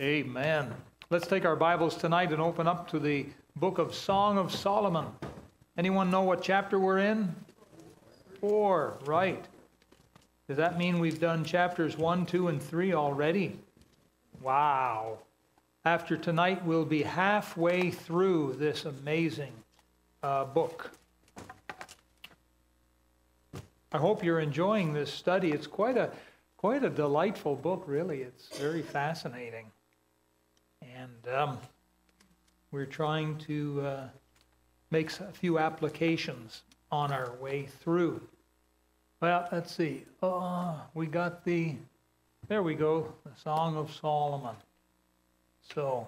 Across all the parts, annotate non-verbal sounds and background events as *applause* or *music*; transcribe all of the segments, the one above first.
Amen. Let's take our Bibles tonight and open up to the book of Song of Solomon. Anyone know what chapter we're in? Four, right. Does that mean we've done chapters one, two, and three already? Wow. After tonight, we'll be halfway through this amazing uh, book. I hope you're enjoying this study. It's quite a quite a delightful book, really. It's very fascinating, and um, we're trying to uh, make a few applications on our way through. Well, let's see. Uh, we got the there we go, the Song of Solomon. So.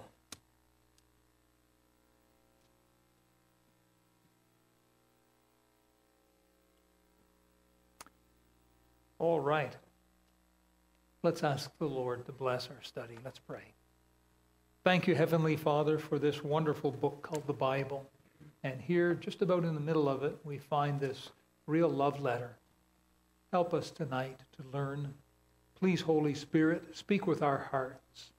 All right. Let's ask the Lord to bless our study. Let's pray. Thank you, Heavenly Father, for this wonderful book called the Bible. And here, just about in the middle of it, we find this real love letter. Help us tonight to learn. Please, Holy Spirit, speak with our hearts.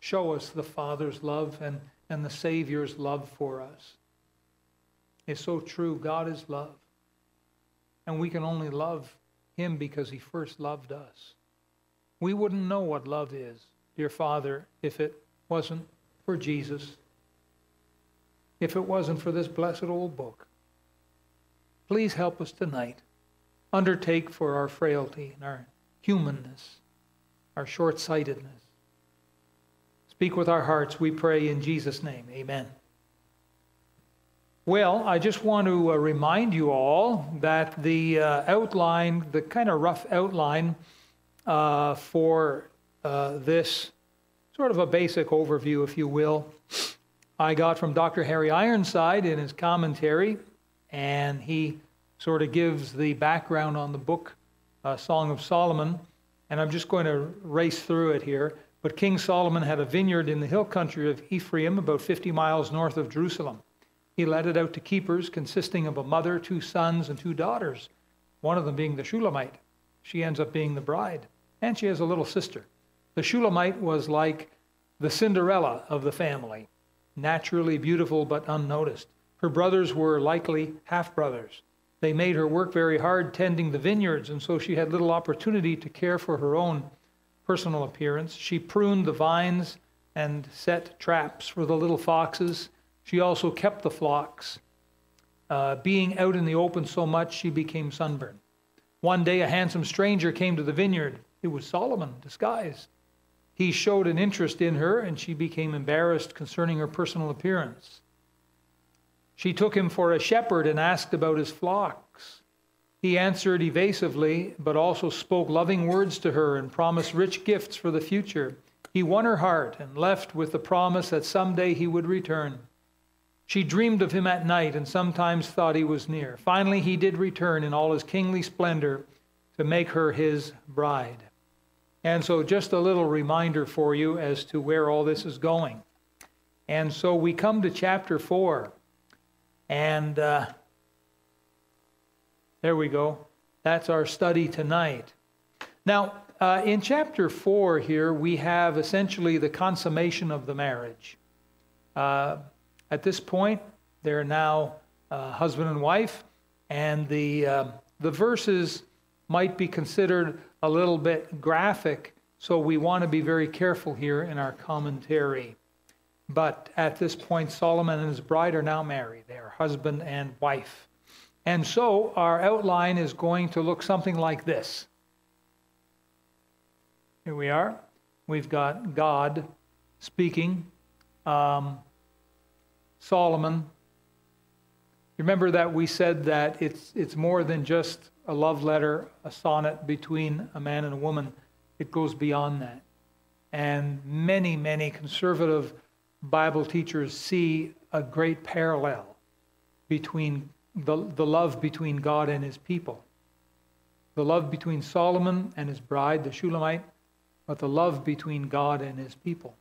Show us the Father's love and, and the Savior's love for us. It's so true. God is love. And we can only love him because he first loved us. We wouldn't know what love is, dear Father, if it wasn't for Jesus, if it wasn't for this blessed old book. Please help us tonight. Undertake for our frailty and our humanness, our short sightedness. Speak with our hearts, we pray in Jesus' name. Amen. Well, I just want to uh, remind you all that the uh, outline, the kind of rough outline uh, for uh, this sort of a basic overview, if you will, I got from Dr. Harry Ironside in his commentary, and he sort of gives the background on the book, uh, Song of Solomon, and I'm just going to race through it here. But King Solomon had a vineyard in the hill country of Ephraim, about 50 miles north of Jerusalem. He let it out to keepers consisting of a mother, two sons, and two daughters, one of them being the Shulamite. She ends up being the bride, and she has a little sister. The Shulamite was like the Cinderella of the family, naturally beautiful but unnoticed. Her brothers were likely half brothers. They made her work very hard tending the vineyards, and so she had little opportunity to care for her own personal appearance. She pruned the vines and set traps for the little foxes she also kept the flocks. Uh, being out in the open so much, she became sunburned. One day, a handsome stranger came to the vineyard. It was Solomon, disguised. He showed an interest in her, and she became embarrassed concerning her personal appearance. She took him for a shepherd and asked about his flocks. He answered evasively, but also spoke loving words to her and promised rich gifts for the future. He won her heart and left with the promise that someday he would return. She dreamed of him at night and sometimes thought he was near. Finally, he did return in all his kingly splendor to make her his bride. And so, just a little reminder for you as to where all this is going. And so, we come to chapter 4. And uh, there we go. That's our study tonight. Now, uh, in chapter 4 here, we have essentially the consummation of the marriage. Uh, at this point, they're now uh, husband and wife, and the, uh, the verses might be considered a little bit graphic, so we want to be very careful here in our commentary. But at this point, Solomon and his bride are now married. They are husband and wife. And so our outline is going to look something like this. Here we are. We've got God speaking. Um, Solomon. Remember that we said that it's, it's more than just a love letter, a sonnet between a man and a woman. It goes beyond that. And many, many conservative Bible teachers see a great parallel between the, the love between God and his people. The love between Solomon and his bride, the Shulamite, but the love between God and his people.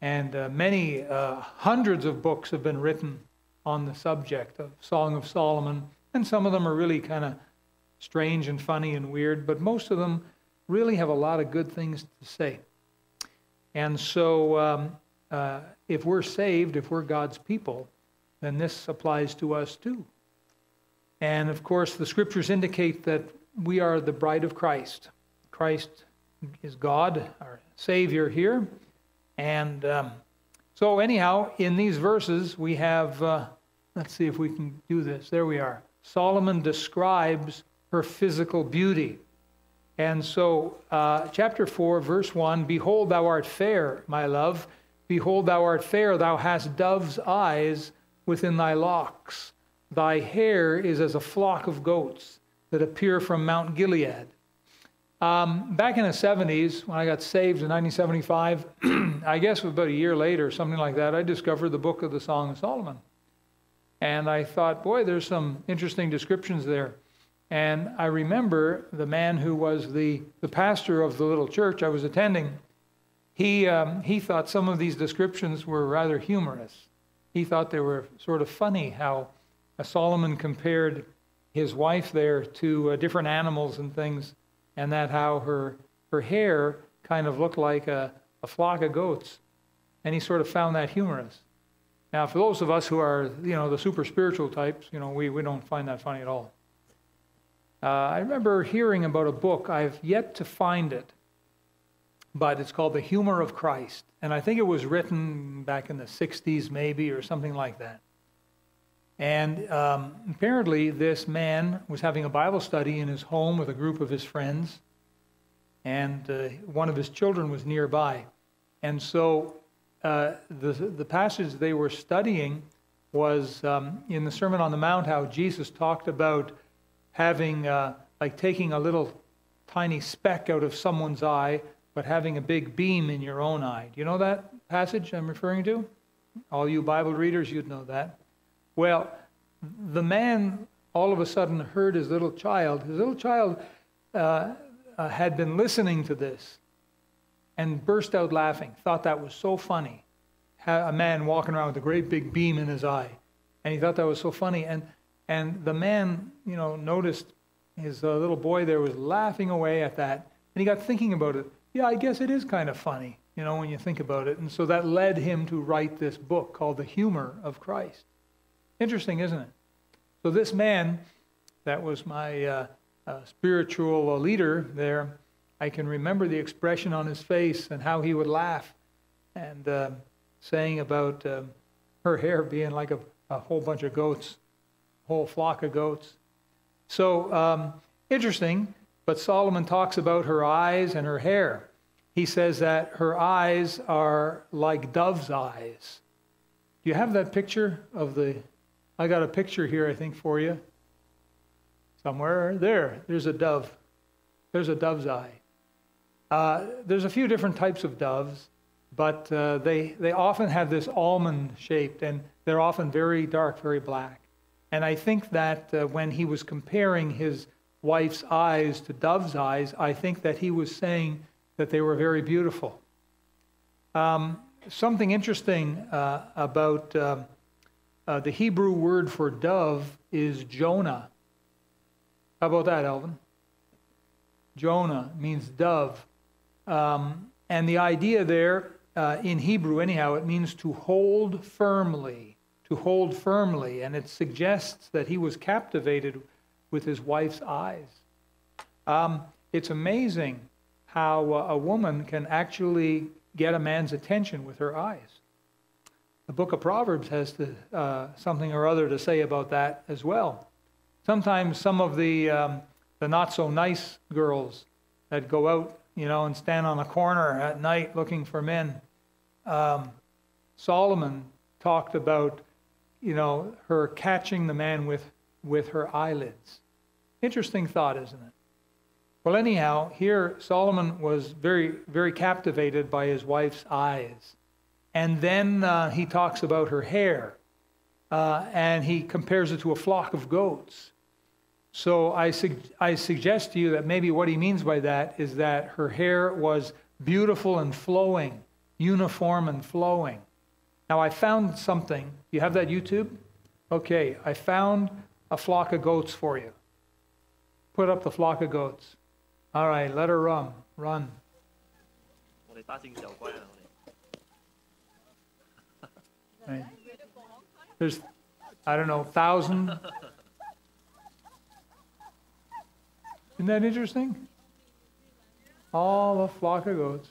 And uh, many, uh, hundreds of books have been written on the subject of Song of Solomon. And some of them are really kind of strange and funny and weird, but most of them really have a lot of good things to say. And so, um, uh, if we're saved, if we're God's people, then this applies to us too. And of course, the scriptures indicate that we are the bride of Christ. Christ is God, our Savior here. And um, so, anyhow, in these verses, we have, uh, let's see if we can do this. There we are. Solomon describes her physical beauty. And so, uh, chapter 4, verse 1 Behold, thou art fair, my love. Behold, thou art fair. Thou hast dove's eyes within thy locks. Thy hair is as a flock of goats that appear from Mount Gilead. Um, back in the 70s, when I got saved in 1975, *clears throat* I guess about a year later, something like that, I discovered the book of the Song of Solomon. And I thought, boy, there's some interesting descriptions there. And I remember the man who was the, the pastor of the little church I was attending, he, um, he thought some of these descriptions were rather humorous. He thought they were sort of funny how Solomon compared his wife there to uh, different animals and things and that how her, her hair kind of looked like a, a flock of goats. And he sort of found that humorous. Now, for those of us who are, you know, the super spiritual types, you know, we, we don't find that funny at all. Uh, I remember hearing about a book, I've yet to find it, but it's called The Humor of Christ. And I think it was written back in the 60s, maybe, or something like that. And um, apparently, this man was having a Bible study in his home with a group of his friends, and uh, one of his children was nearby. And so, uh, the, the passage they were studying was um, in the Sermon on the Mount, how Jesus talked about having, uh, like, taking a little tiny speck out of someone's eye, but having a big beam in your own eye. Do you know that passage I'm referring to? All you Bible readers, you'd know that. Well, the man all of a sudden heard his little child. His little child uh, uh, had been listening to this and burst out laughing, thought that was so funny. A man walking around with a great big beam in his eye. And he thought that was so funny. And, and the man, you know, noticed his uh, little boy there was laughing away at that. And he got thinking about it. Yeah, I guess it is kind of funny, you know, when you think about it. And so that led him to write this book called The Humor of Christ. Interesting, isn't it? So, this man that was my uh, uh, spiritual leader there, I can remember the expression on his face and how he would laugh and uh, saying about um, her hair being like a, a, whole bunch of goats, whole flock of goats. So, um, interesting, but Solomon talks about her eyes and her hair. He says that her eyes are like dove's eyes. Do you have that picture of the I got a picture here, I think, for you. Somewhere there, there's a dove. There's a dove's eye. Uh, there's a few different types of doves, but uh, they, they often have this almond shaped, and they're often very dark, very black. And I think that uh, when he was comparing his wife's eyes to dove's eyes, I think that he was saying that they were very beautiful. Um, something interesting uh, about um, uh, the Hebrew word for dove is Jonah. How about that, Elvin? Jonah means dove. Um, and the idea there, uh, in Hebrew anyhow, it means to hold firmly, to hold firmly. And it suggests that he was captivated with his wife's eyes. Um, it's amazing how uh, a woman can actually get a man's attention with her eyes. The book of Proverbs has to, uh, something or other to say about that as well. Sometimes some of the, um, the not so nice girls that go out, you know, and stand on a corner at night looking for men. Um, Solomon talked about, you know, her catching the man with, with her eyelids. Interesting thought, isn't it? Well, anyhow, here Solomon was very, very captivated by his wife's eyes. And then uh, he talks about her hair, uh, and he compares it to a flock of goats. So I, I suggest to you that maybe what he means by that is that her hair was beautiful and flowing, uniform and flowing. Now I found something. You have that YouTube? Okay, I found a flock of goats for you. Put up the flock of goats. All right, let her run. Run. Right. *laughs* There's, I don't know, thousand. Isn't that interesting? All the flock of goats.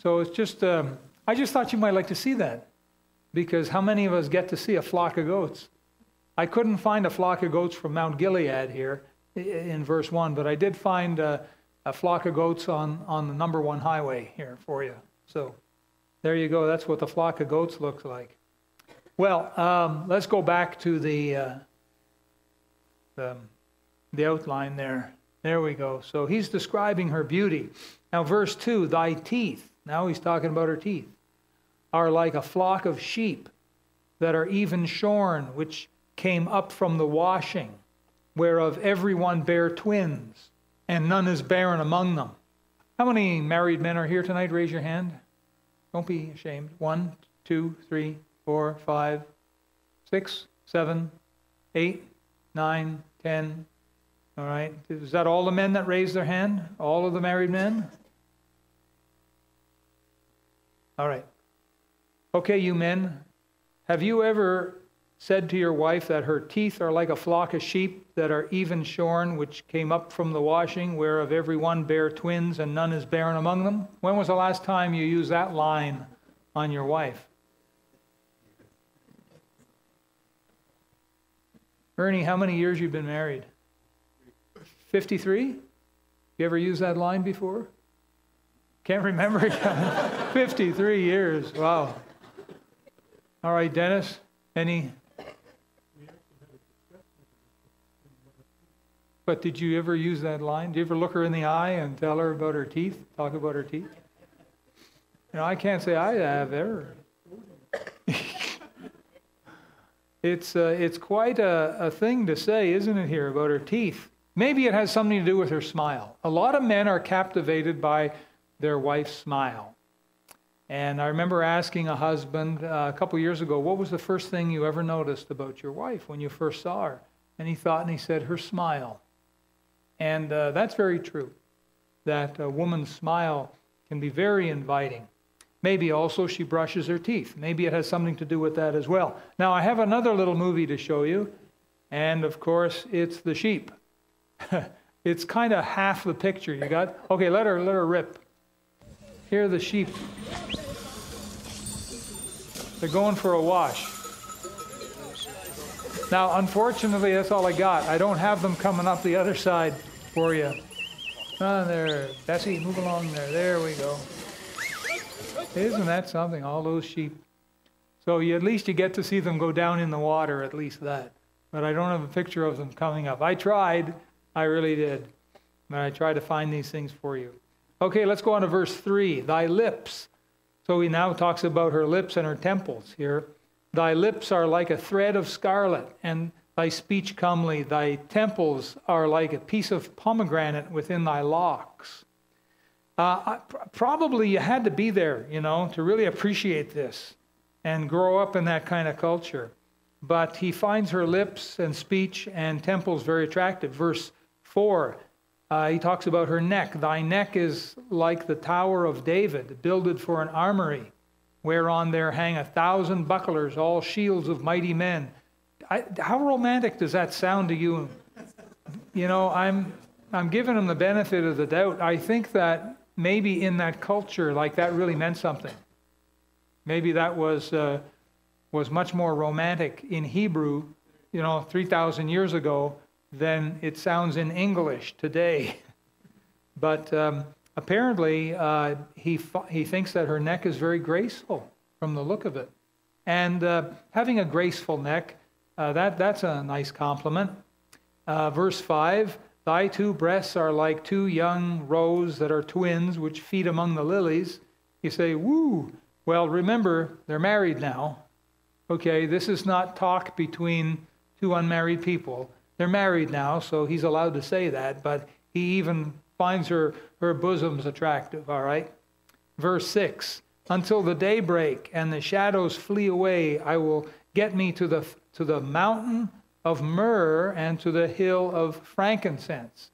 So it's just, um, I just thought you might like to see that. Because how many of us get to see a flock of goats? I couldn't find a flock of goats from Mount Gilead here in verse 1, but I did find uh, a flock of goats on, on the number one highway here for you. So there you go. That's what the flock of goats looks like. Well, um, let's go back to the, uh, the, the outline there. There we go. So he's describing her beauty. Now, verse 2 Thy teeth, now he's talking about her teeth, are like a flock of sheep that are even shorn, which came up from the washing, whereof every one bare twins, and none is barren among them. How many married men are here tonight? Raise your hand. Don't be ashamed. One, two, three, four, five, six, seven, eight, nine, ten. All right. Is that all the men that raised their hand? All of the married men? All right. Okay, you men. Have you ever said to your wife that her teeth are like a flock of sheep that are even shorn, which came up from the washing, whereof every one bear twins, and none is barren among them? When was the last time you used that line on your wife? Ernie, how many years you've been married? 53? You ever used that line before? Can't remember. *laughs* 53 years. Wow. All right, Dennis, any? But did you ever use that line? Did you ever look her in the eye and tell her about her teeth? Talk about her teeth? You know, I can't say I have ever. *laughs* it's, uh, it's quite a, a thing to say, isn't it, here about her teeth? Maybe it has something to do with her smile. A lot of men are captivated by their wife's smile. And I remember asking a husband uh, a couple years ago, what was the first thing you ever noticed about your wife when you first saw her? And he thought and he said, her smile. And uh, that's very true, that a woman's smile can be very inviting. Maybe also she brushes her teeth. Maybe it has something to do with that as well. Now, I have another little movie to show you, and of course, it's the sheep. *laughs* it's kind of half the picture. You got? Okay, let her let her rip. Here are the sheep. They're going for a wash. Now, unfortunately, that's all I got. I don't have them coming up the other side for you. Ah, there. Bessie, move along there. There we go. Isn't that something? All those sheep. So you, at least you get to see them go down in the water, at least that. But I don't have a picture of them coming up. I tried. I really did. But I tried to find these things for you. Okay, let's go on to verse 3. Thy lips. So he now talks about her lips and her temples here. Thy lips are like a thread of scarlet, and thy speech comely. Thy temples are like a piece of pomegranate within thy locks. Uh, probably you had to be there, you know, to really appreciate this and grow up in that kind of culture. But he finds her lips and speech and temples very attractive. Verse 4 uh, he talks about her neck. Thy neck is like the Tower of David, builded for an armory, whereon there hang a thousand bucklers, all shields of mighty men. I, how romantic does that sound to you? You know, I'm, I'm giving him the benefit of the doubt. I think that maybe in that culture, like that really meant something. Maybe that was, uh, was much more romantic in Hebrew, you know, 3,000 years ago than it sounds in English today. *laughs* But um, apparently, uh, he, he thinks that her neck is very graceful from the look of it. And uh, having a graceful neck, uh, that, that's a nice compliment. Uh, verse 5 Thy two breasts are like two young roes that are twins, which feed among the lilies. You say, Woo! Well, remember, they're married now. Okay, this is not talk between two unmarried people. They're married now, so he's allowed to say that, but he even finds her, her bosoms attractive, all right? Verse 6 Until the day break and the shadows flee away, I will get me to the, to the mountain of myrrh and to the hill of frankincense.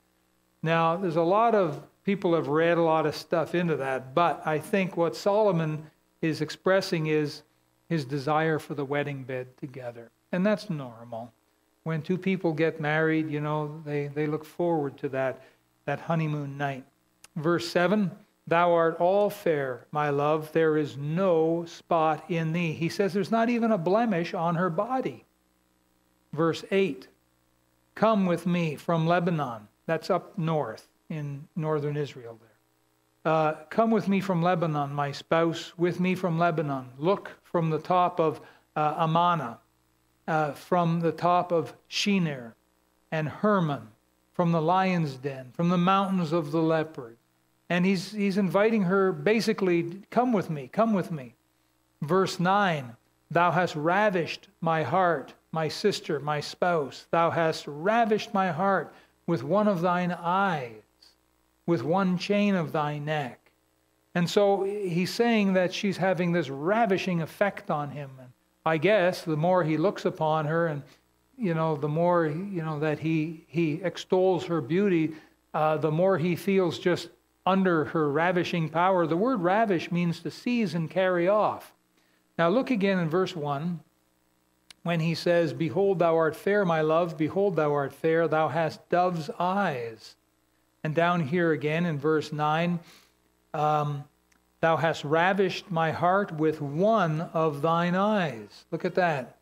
Now, there's a lot of people have read a lot of stuff into that. But I think what Solomon is expressing is his desire for the wedding bed together. And that's normal. When two people get married, you know, they, they look forward to that, that honeymoon night. Verse 7 Thou art all fair, my love. There is no spot in thee. He says there's not even a blemish on her body. Verse 8 Come with me from Lebanon. That's up north in northern Israel there. Uh, Come with me from Lebanon, my spouse, with me from Lebanon. Look from the top of uh, Amana, uh, from the top of Shenir and Hermon, from the lion's den, from the mountains of the leopard. And he's, he's inviting her basically, come with me, come with me. Verse 9 Thou hast ravished my heart, my sister, my spouse. Thou hast ravished my heart with one of thine eyes, with one chain of thy neck. And so he's saying that she's having this ravishing effect on him. And I guess the more he looks upon her and you know, the more you know that he he extols her beauty, uh, the more he feels just under her ravishing power. The word ravish means to seize and carry off. Now look again in verse 1 when he says, Behold, thou art fair, my love, behold, thou art fair, thou hast dove's eyes. And down here again in verse 9, um, thou hast ravished my heart with one of thine eyes. Look at that.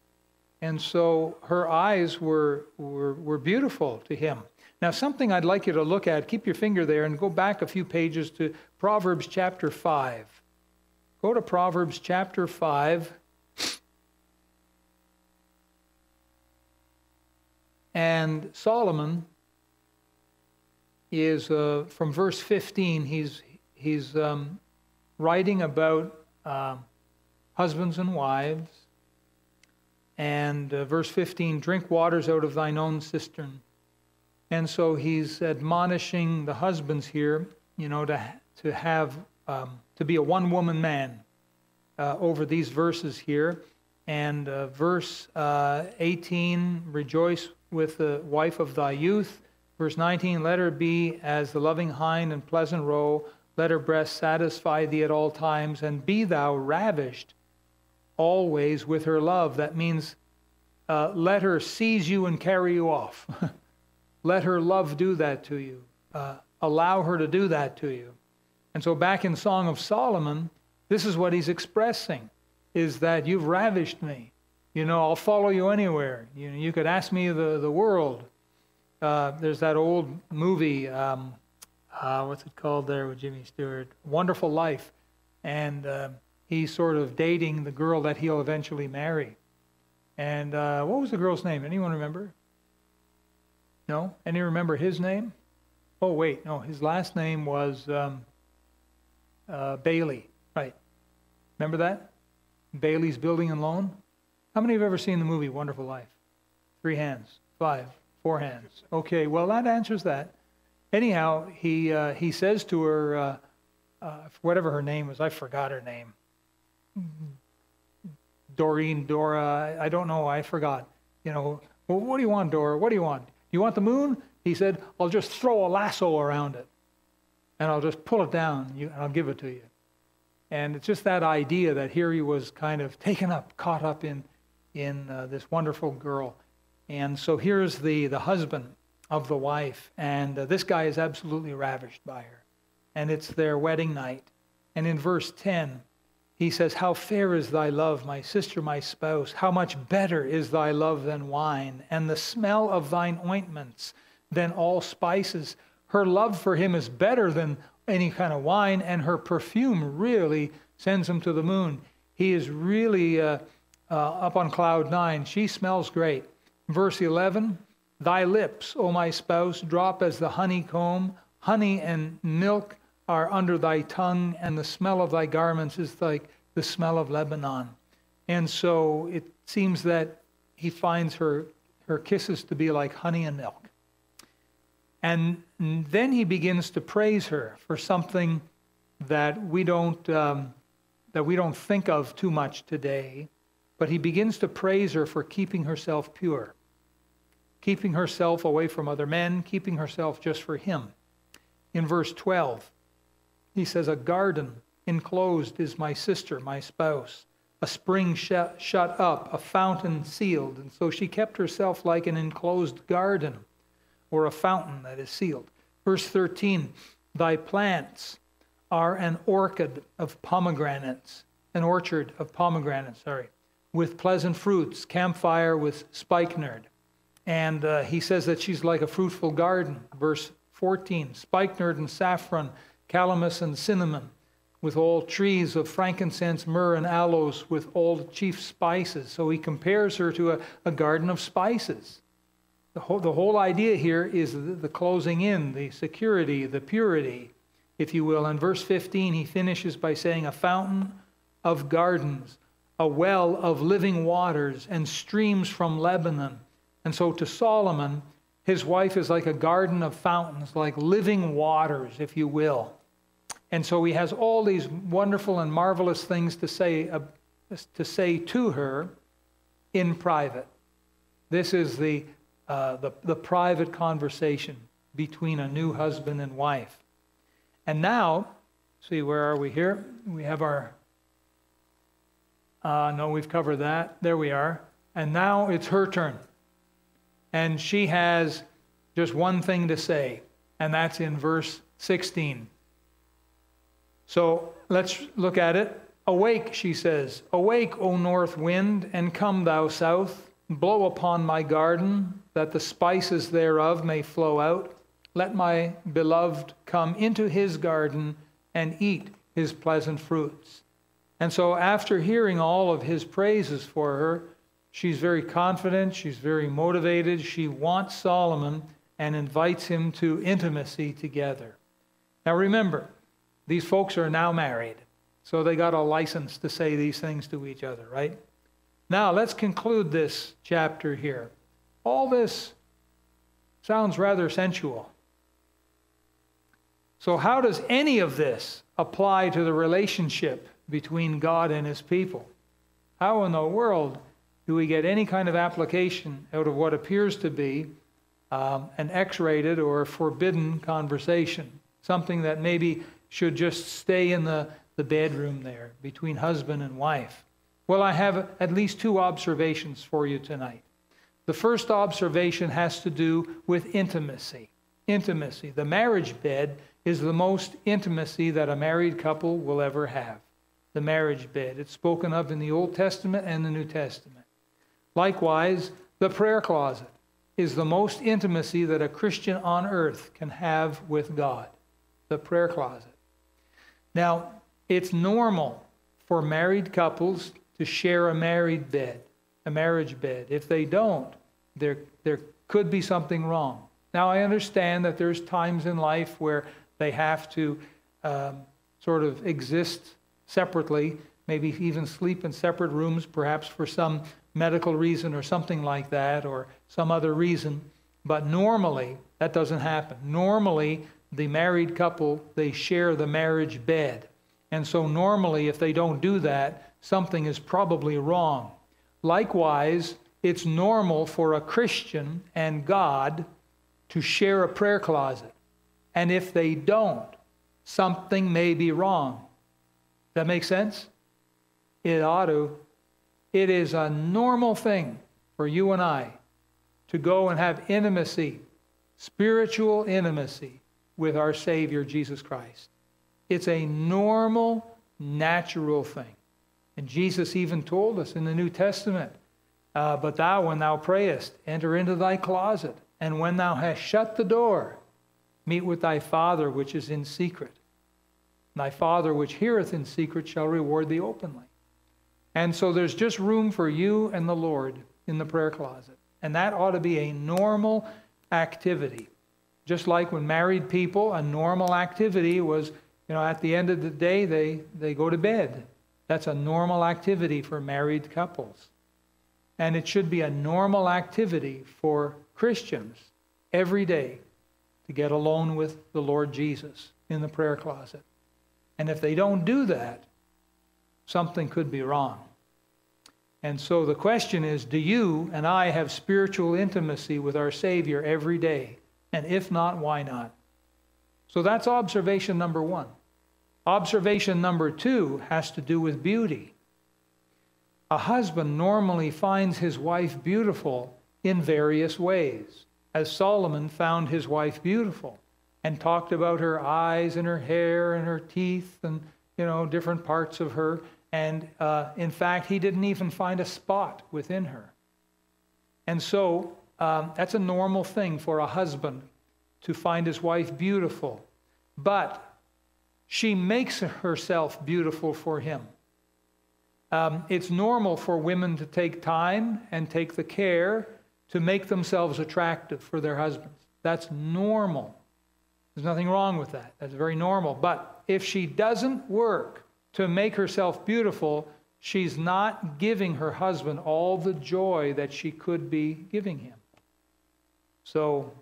And so her eyes were, were, were beautiful to him. Now, something I'd like you to look at, keep your finger there and go back a few pages to Proverbs chapter 5. Go to Proverbs chapter 5. And Solomon is, uh, from verse 15, he's, he's um, writing about uh, husbands and wives. And uh, verse 15 drink waters out of thine own cistern and so he's admonishing the husbands here, you know, to, to have, um, to be a one woman man uh, over these verses here. And uh, verse uh, 18, rejoice with the wife of thy youth. Verse 19, let her be as the loving hind and pleasant roe. Let her breast satisfy thee at all times, and be thou ravished always with her love. That means uh, let her seize you and carry you off. *laughs* Let her love do that to you. Uh, allow her to do that to you. And so, back in Song of Solomon, this is what he's expressing: is that you've ravished me. You know, I'll follow you anywhere. You know, you could ask me the the world. Uh, there's that old movie. Um, uh, what's it called there with Jimmy Stewart? Wonderful Life, and uh, he's sort of dating the girl that he'll eventually marry. And uh, what was the girl's name? Anyone remember? No? Any remember his name? Oh, wait, no, his last name was um, uh, Bailey. Right. Remember that? Bailey's Building and Loan? How many have ever seen the movie Wonderful Life? Three hands, five, four hands. Okay, well, that answers that. Anyhow, he, uh, he says to her, uh, uh, whatever her name was, I forgot her name. Doreen, Dora, I don't know, I forgot. You know, well, what do you want, Dora? What do you want? You want the moon? He said, I'll just throw a lasso around it and I'll just pull it down and I'll give it to you. And it's just that idea that here he was kind of taken up, caught up in, in uh, this wonderful girl. And so here's the, the husband of the wife, and uh, this guy is absolutely ravished by her. And it's their wedding night. And in verse 10, he says, How fair is thy love, my sister, my spouse! How much better is thy love than wine, and the smell of thine ointments than all spices. Her love for him is better than any kind of wine, and her perfume really sends him to the moon. He is really uh, uh, up on cloud nine. She smells great. Verse 11 Thy lips, O my spouse, drop as the honeycomb, honey and milk are under thy tongue, and the smell of thy garments is like the smell of Lebanon. And so it seems that he finds her, her kisses to be like honey and milk. And then he begins to praise her for something that we don't, um, that we don't think of too much today. But he begins to praise her for keeping herself pure, keeping herself away from other men, keeping herself just for him. in verse 12. He says, A garden enclosed is my sister, my spouse, a spring shut, shut up, a fountain sealed. And so she kept herself like an enclosed garden or a fountain that is sealed. Verse 13, Thy plants are an orchard of pomegranates, an orchard of pomegranates, sorry, with pleasant fruits, camphire with spikenard. And uh, he says that she's like a fruitful garden. Verse 14, spikenard and saffron, calamus and cinnamon, with all trees of frankincense, myrrh, and aloes, with all the chief spices. So he compares her to a, a garden of spices. The whole, the whole idea here is the, the closing in, the security, the purity, if you will. In verse 15, he finishes by saying, A fountain of gardens, a well of living waters, and streams from Lebanon. And so to Solomon, his wife is like a garden of fountains, like living waters, if you will. And so he has all these wonderful and marvelous things to say, uh, to, say to her in private. This is the, uh, the, the private conversation between a new husband and wife. And now, see, where are we here? We have our. Uh, no, we've covered that. There we are. And now it's her turn. And she has just one thing to say, and that's in verse 16. So let's look at it. Awake, she says. Awake, O north wind, and come, thou south. Blow upon my garden, that the spices thereof may flow out. Let my beloved come into his garden and eat his pleasant fruits. And so, after hearing all of his praises for her, she's very confident, she's very motivated, she wants Solomon and invites him to intimacy together. Now, remember, these folks are now married, so they got a license to say these things to each other, right? Now, let's conclude this chapter here. All this sounds rather sensual. So, how does any of this apply to the relationship between God and his people? How in the world do we get any kind of application out of what appears to be um, an X rated or forbidden conversation? Something that maybe should just stay in the, the bedroom there between husband and wife? Well, I have at least two observations for you tonight. The first observation has to do with intimacy. Intimacy. The marriage bed is the most intimacy that a married couple will ever have. The marriage bed. It's spoken of in the Old Testament and the New Testament. Likewise, the prayer closet is the most intimacy that a Christian on earth can have with God. The prayer closet. Now, it's normal for married couples to share a married bed, a marriage bed. If they don't, there, there could be something wrong. Now, I understand that there's times in life where they have to um, sort of exist separately, maybe even sleep in separate rooms, perhaps for some medical reason or something like that, or some other reason. But normally, that doesn't happen. Normally, the married couple, they share the marriage bed. And so normally, if they don't do that, something is probably wrong. Likewise, it's normal for a Christian and God to share a prayer closet. And if they don't, something may be wrong. That makes sense? It ought to. It is a normal thing for you and I to go and have intimacy, spiritual intimacy with our Savior, Jesus Christ. It's a normal, natural thing. And Jesus even told us in the New Testament, uh, But thou, when thou prayest, enter into thy closet, and when thou hast shut the door, meet with thy Father which is in secret. Thy Father which heareth in secret shall reward thee openly. And so there's just room for you and the Lord in the prayer closet. And that ought to be a normal activity. Just like when married people, a normal activity was, you know, at the end of the day, they, they go to bed. That's a normal activity for married couples. And it should be a normal activity for Christians every day to get alone with the Lord Jesus in the prayer closet. And if they don't do that, something could be wrong. And so the question is do you and I have spiritual intimacy with our Savior every day? And if not, why not? So that's observation number one. Observation number two has to do with beauty. A husband normally finds his wife beautiful in various ways, as Solomon found his wife beautiful and talked about her eyes and her hair and her teeth and you know different parts of her. And uh, in fact he didn't even find a spot within her. And so um, that's a normal thing for a husband to find his wife beautiful. But she makes herself beautiful for him. Um, it's normal for women to take time and take the care to make themselves attractive for their husbands. That's normal there's nothing wrong with that. That's very normal. But if she doesn't work to make herself beautiful, she's not giving her husband all the joy that she could be giving him. So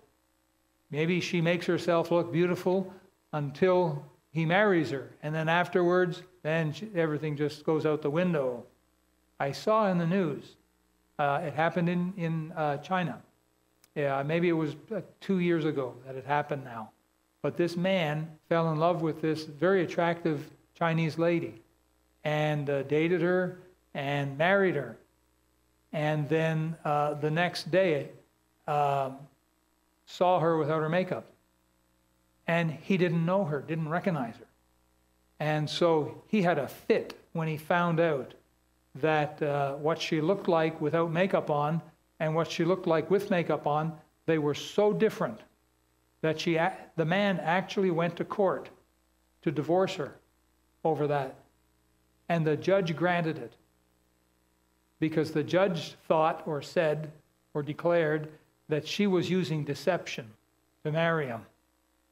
maybe she makes herself look beautiful until he marries her. And then afterwards, then she, everything just goes out the window. I saw in the news, uh, it happened in, in uh, China. Yeah, maybe it was uh, two years ago that it happened now. But this man fell in love with this very attractive Chinese lady and uh, dated her and married her. And then uh, the next day, uh, saw her without her makeup. And he didn't know her, didn't recognize her. And so he had a fit when he found out that uh, what she looked like without makeup on and what she looked like with makeup on, they were so different that she, the man actually went to court to divorce her over that. And the judge granted it because the judge thought or said or declared that she was using deception to marry him.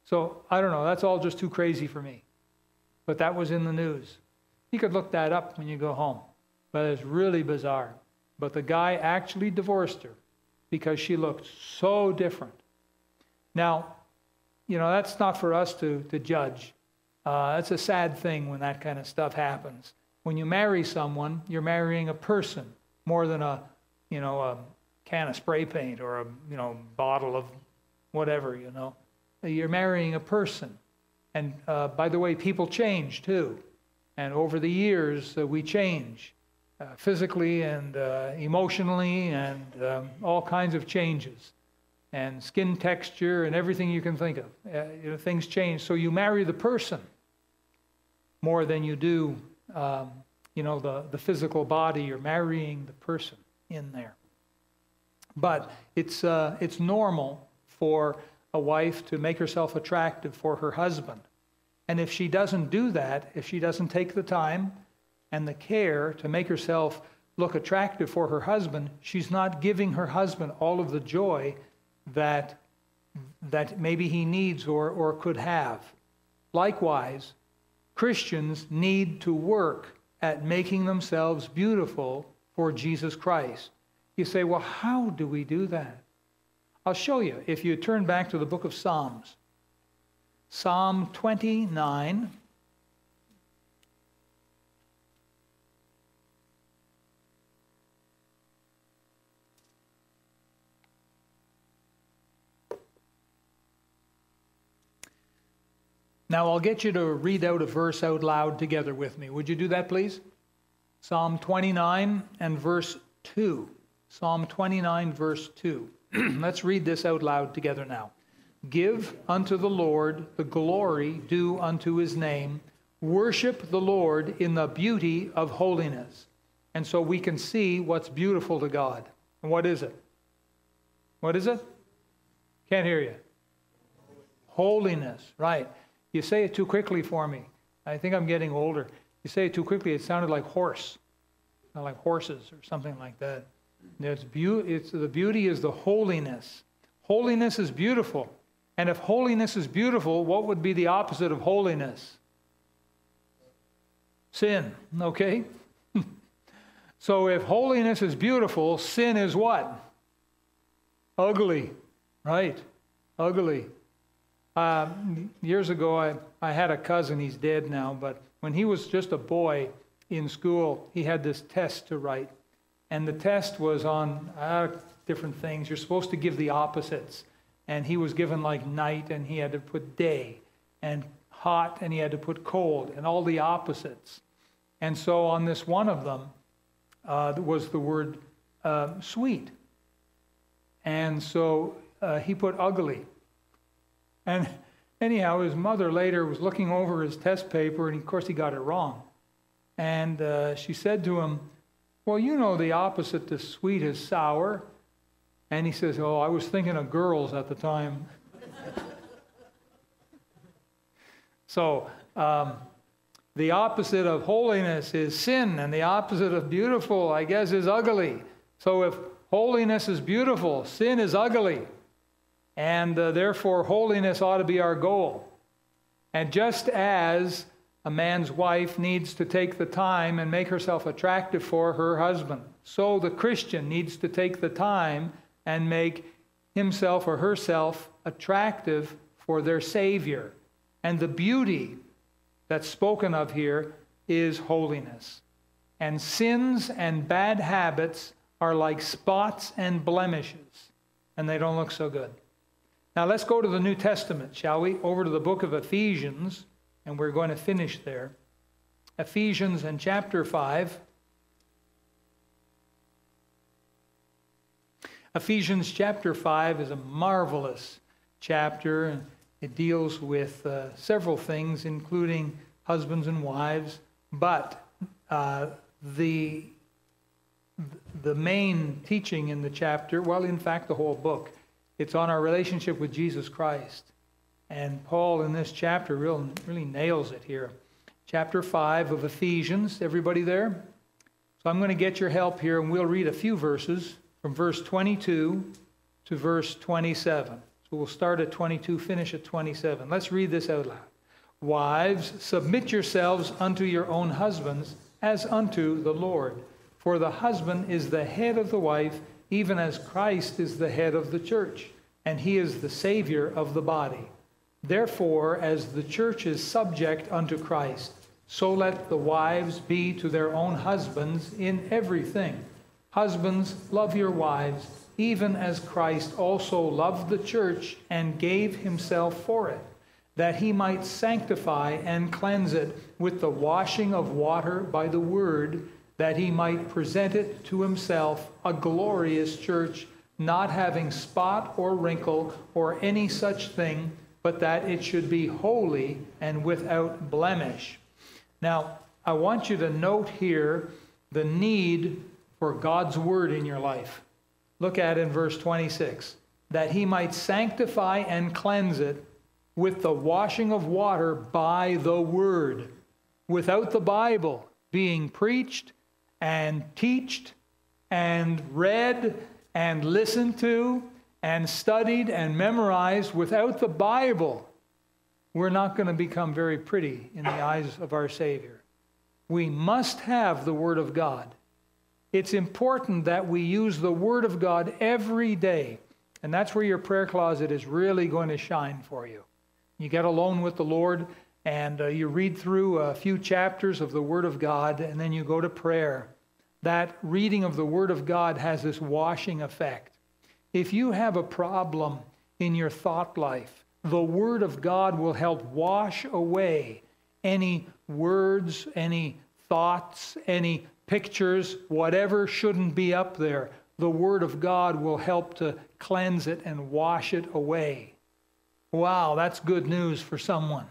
So I don't know, that's all just too crazy for me. But that was in the news. You could look that up when you go home. But it's really bizarre. But the guy actually divorced her because she looked so different. Now, you know, that's not for us to, to judge. Uh, that's a sad thing when that kind of stuff happens. When you marry someone, you're marrying a person more than a, you know, a can of spray paint or a, you know, bottle of whatever, you know. You're marrying a person. And uh, by the way, people change too. And over the years, uh, we change uh, physically and uh, emotionally and um, all kinds of changes and skin texture and everything you can think of. Uh, you know, things change. So you marry the person more than you do, um, you know, the, the physical body. You're marrying the person in there. But it's, uh, it's normal for a wife to make herself attractive for her husband. And if she doesn't do that, if she doesn't take the time and the care to make herself look attractive for her husband, she's not giving her husband all of the joy that, that maybe he needs or, or could have. Likewise, Christians need to work at making themselves beautiful for Jesus Christ. You say, well, how do we do that? I'll show you. If you turn back to the book of Psalms, Psalm 29. Now, I'll get you to read out a verse out loud together with me. Would you do that, please? Psalm 29 and verse 2. Psalm 29, verse 2. *clears throat* Let's read this out loud together now. Give unto the Lord the glory due unto his name. Worship the Lord in the beauty of holiness. And so we can see what's beautiful to God. And what is it? What is it? Can't hear you. Holiness, right. You say it too quickly for me. I think I'm getting older. You say it too quickly, it sounded like horse, not like horses or something like that. It's be- it's, the beauty is the holiness. Holiness is beautiful. And if holiness is beautiful, what would be the opposite of holiness? Sin, okay? *laughs* so if holiness is beautiful, sin is what? Ugly, right? Ugly. Uh, years ago, I, I had a cousin, he's dead now, but when he was just a boy in school, he had this test to write. And the test was on uh, different things. You're supposed to give the opposites. And he was given like night, and he had to put day. and hot, and he had to put cold, and all the opposites. And so on this one of them uh, was the word uh, sweet. And so uh, he put ugly. And anyhow, his mother later was looking over his test paper, and of course, he got it wrong. And uh, she said to him, Well, you know the opposite to sweet is sour. And he says, Oh, I was thinking of girls at the time. *laughs* so, um, the opposite of holiness is sin, and the opposite of beautiful, I guess, is ugly. So, if holiness is beautiful, sin is ugly. And uh, therefore, holiness ought to be our goal. And just as a man's wife needs to take the time and make herself attractive for her husband, so the Christian needs to take the time and make himself or herself attractive for their Savior. And the beauty that's spoken of here is holiness. And sins and bad habits are like spots and blemishes, and they don't look so good. Now let's go to the New Testament, shall we? Over to the book of Ephesians, and we're going to finish there. Ephesians and chapter 5. Ephesians chapter 5 is a marvelous chapter. And it deals with uh, several things, including husbands and wives, but uh, the, the main teaching in the chapter, well, in fact, the whole book, it's on our relationship with Jesus Christ. And Paul, in this chapter, really, really nails it here. Chapter 5 of Ephesians. Everybody there? So I'm going to get your help here, and we'll read a few verses from verse 22 to verse 27. So we'll start at 22, finish at 27. Let's read this out loud. Wives, submit yourselves unto your own husbands as unto the Lord. For the husband is the head of the wife, even as Christ is the head of the church, and he is the Savior of the body. Therefore, as the church is subject unto Christ, so let the wives be to their own husbands in everything. Husbands, love your wives even as Christ also loved the church and gave himself for it, that he might sanctify and cleanse it with the washing of water by the word, that he might present it to himself a glorious church, not having spot or wrinkle or any such thing, but that it should be holy and without blemish. Now, I want you to note here the need for God's word in your life. Look at in verse 26 that he might sanctify and cleanse it with the washing of water by the word. Without the Bible being preached and teached and read and listened to and studied and memorized, without the Bible, we're not going to become very pretty in the eyes of our Savior. We must have the Word of God. It's important that we use the Word of God every day. And that's where your prayer closet is really going to shine for you. You get alone with the Lord and uh, you read through a few chapters of the Word of God and then you go to prayer. That reading of the Word of God has this washing effect. If you have a problem in your thought life, the Word of God will help wash away any words, any thoughts, any pictures, whatever shouldn't be up there, the Word of God will help to cleanse it and wash it away. Wow, that's good news for someone.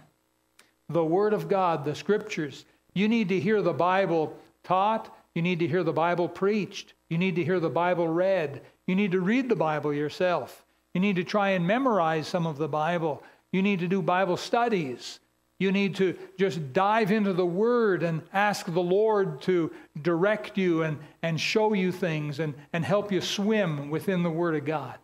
The Word of God, the Scriptures, you need to hear the Bible taught, you need to hear the Bible preached, you need to hear the Bible read, you need to read the Bible yourself, you need to try and memorize some of the Bible, you need to do Bible studies. You need to just dive into the Word and ask the Lord to direct you and, and show you things and, and help you swim within the Word of God.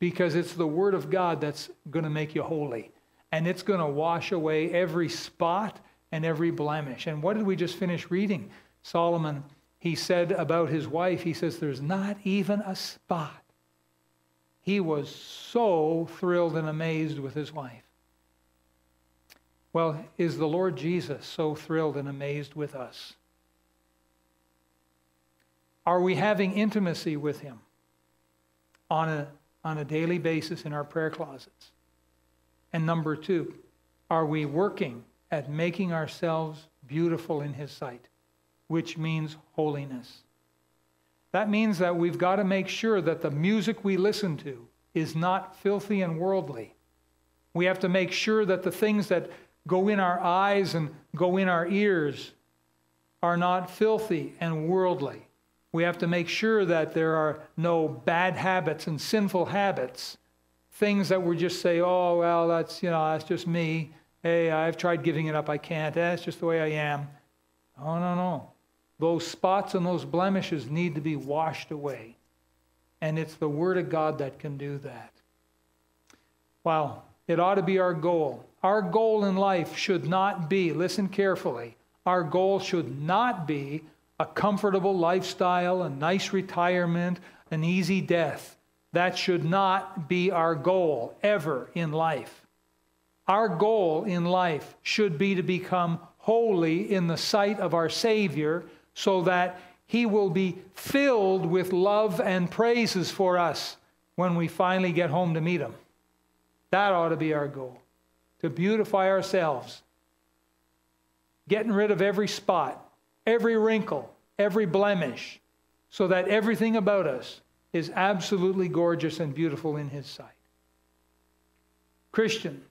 Because it's the Word of God that's going to make you holy. And it's going to wash away every spot and every blemish. And what did we just finish reading? Solomon, he said about his wife, he says, There's not even a spot. He was so thrilled and amazed with his wife. Well, is the Lord Jesus so thrilled and amazed with us? Are we having intimacy with Him on a, on a daily basis in our prayer closets? And number two, are we working at making ourselves beautiful in His sight, which means holiness. That means that we've got to make sure that the music we listen to is not filthy and worldly. We have to make sure that the things that go in our eyes and go in our ears are not filthy and worldly. We have to make sure that there are no bad habits and sinful habits, things that we just say, oh, well, that's, you know, that's just me. Hey, I've tried giving it up. I can't. Eh, that's just the way I am. Oh, no, no. Those spots and those blemishes need to be washed away. And it's the Word of God that can do that. Wow. It ought to be our goal. Our goal in life should not be, listen carefully, our goal should not be a comfortable lifestyle, a nice retirement, an easy death. That should not be our goal ever in life. Our goal in life should be to become holy in the sight of our Savior so that He will be filled with love and praises for us when we finally get home to meet Him. That ought to be our goal to beautify ourselves, getting rid of every spot, every wrinkle, every blemish, so that everything about us is absolutely gorgeous and beautiful in His sight. Christian,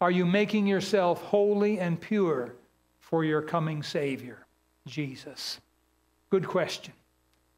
are you making yourself holy and pure for your coming Savior, Jesus? Good question.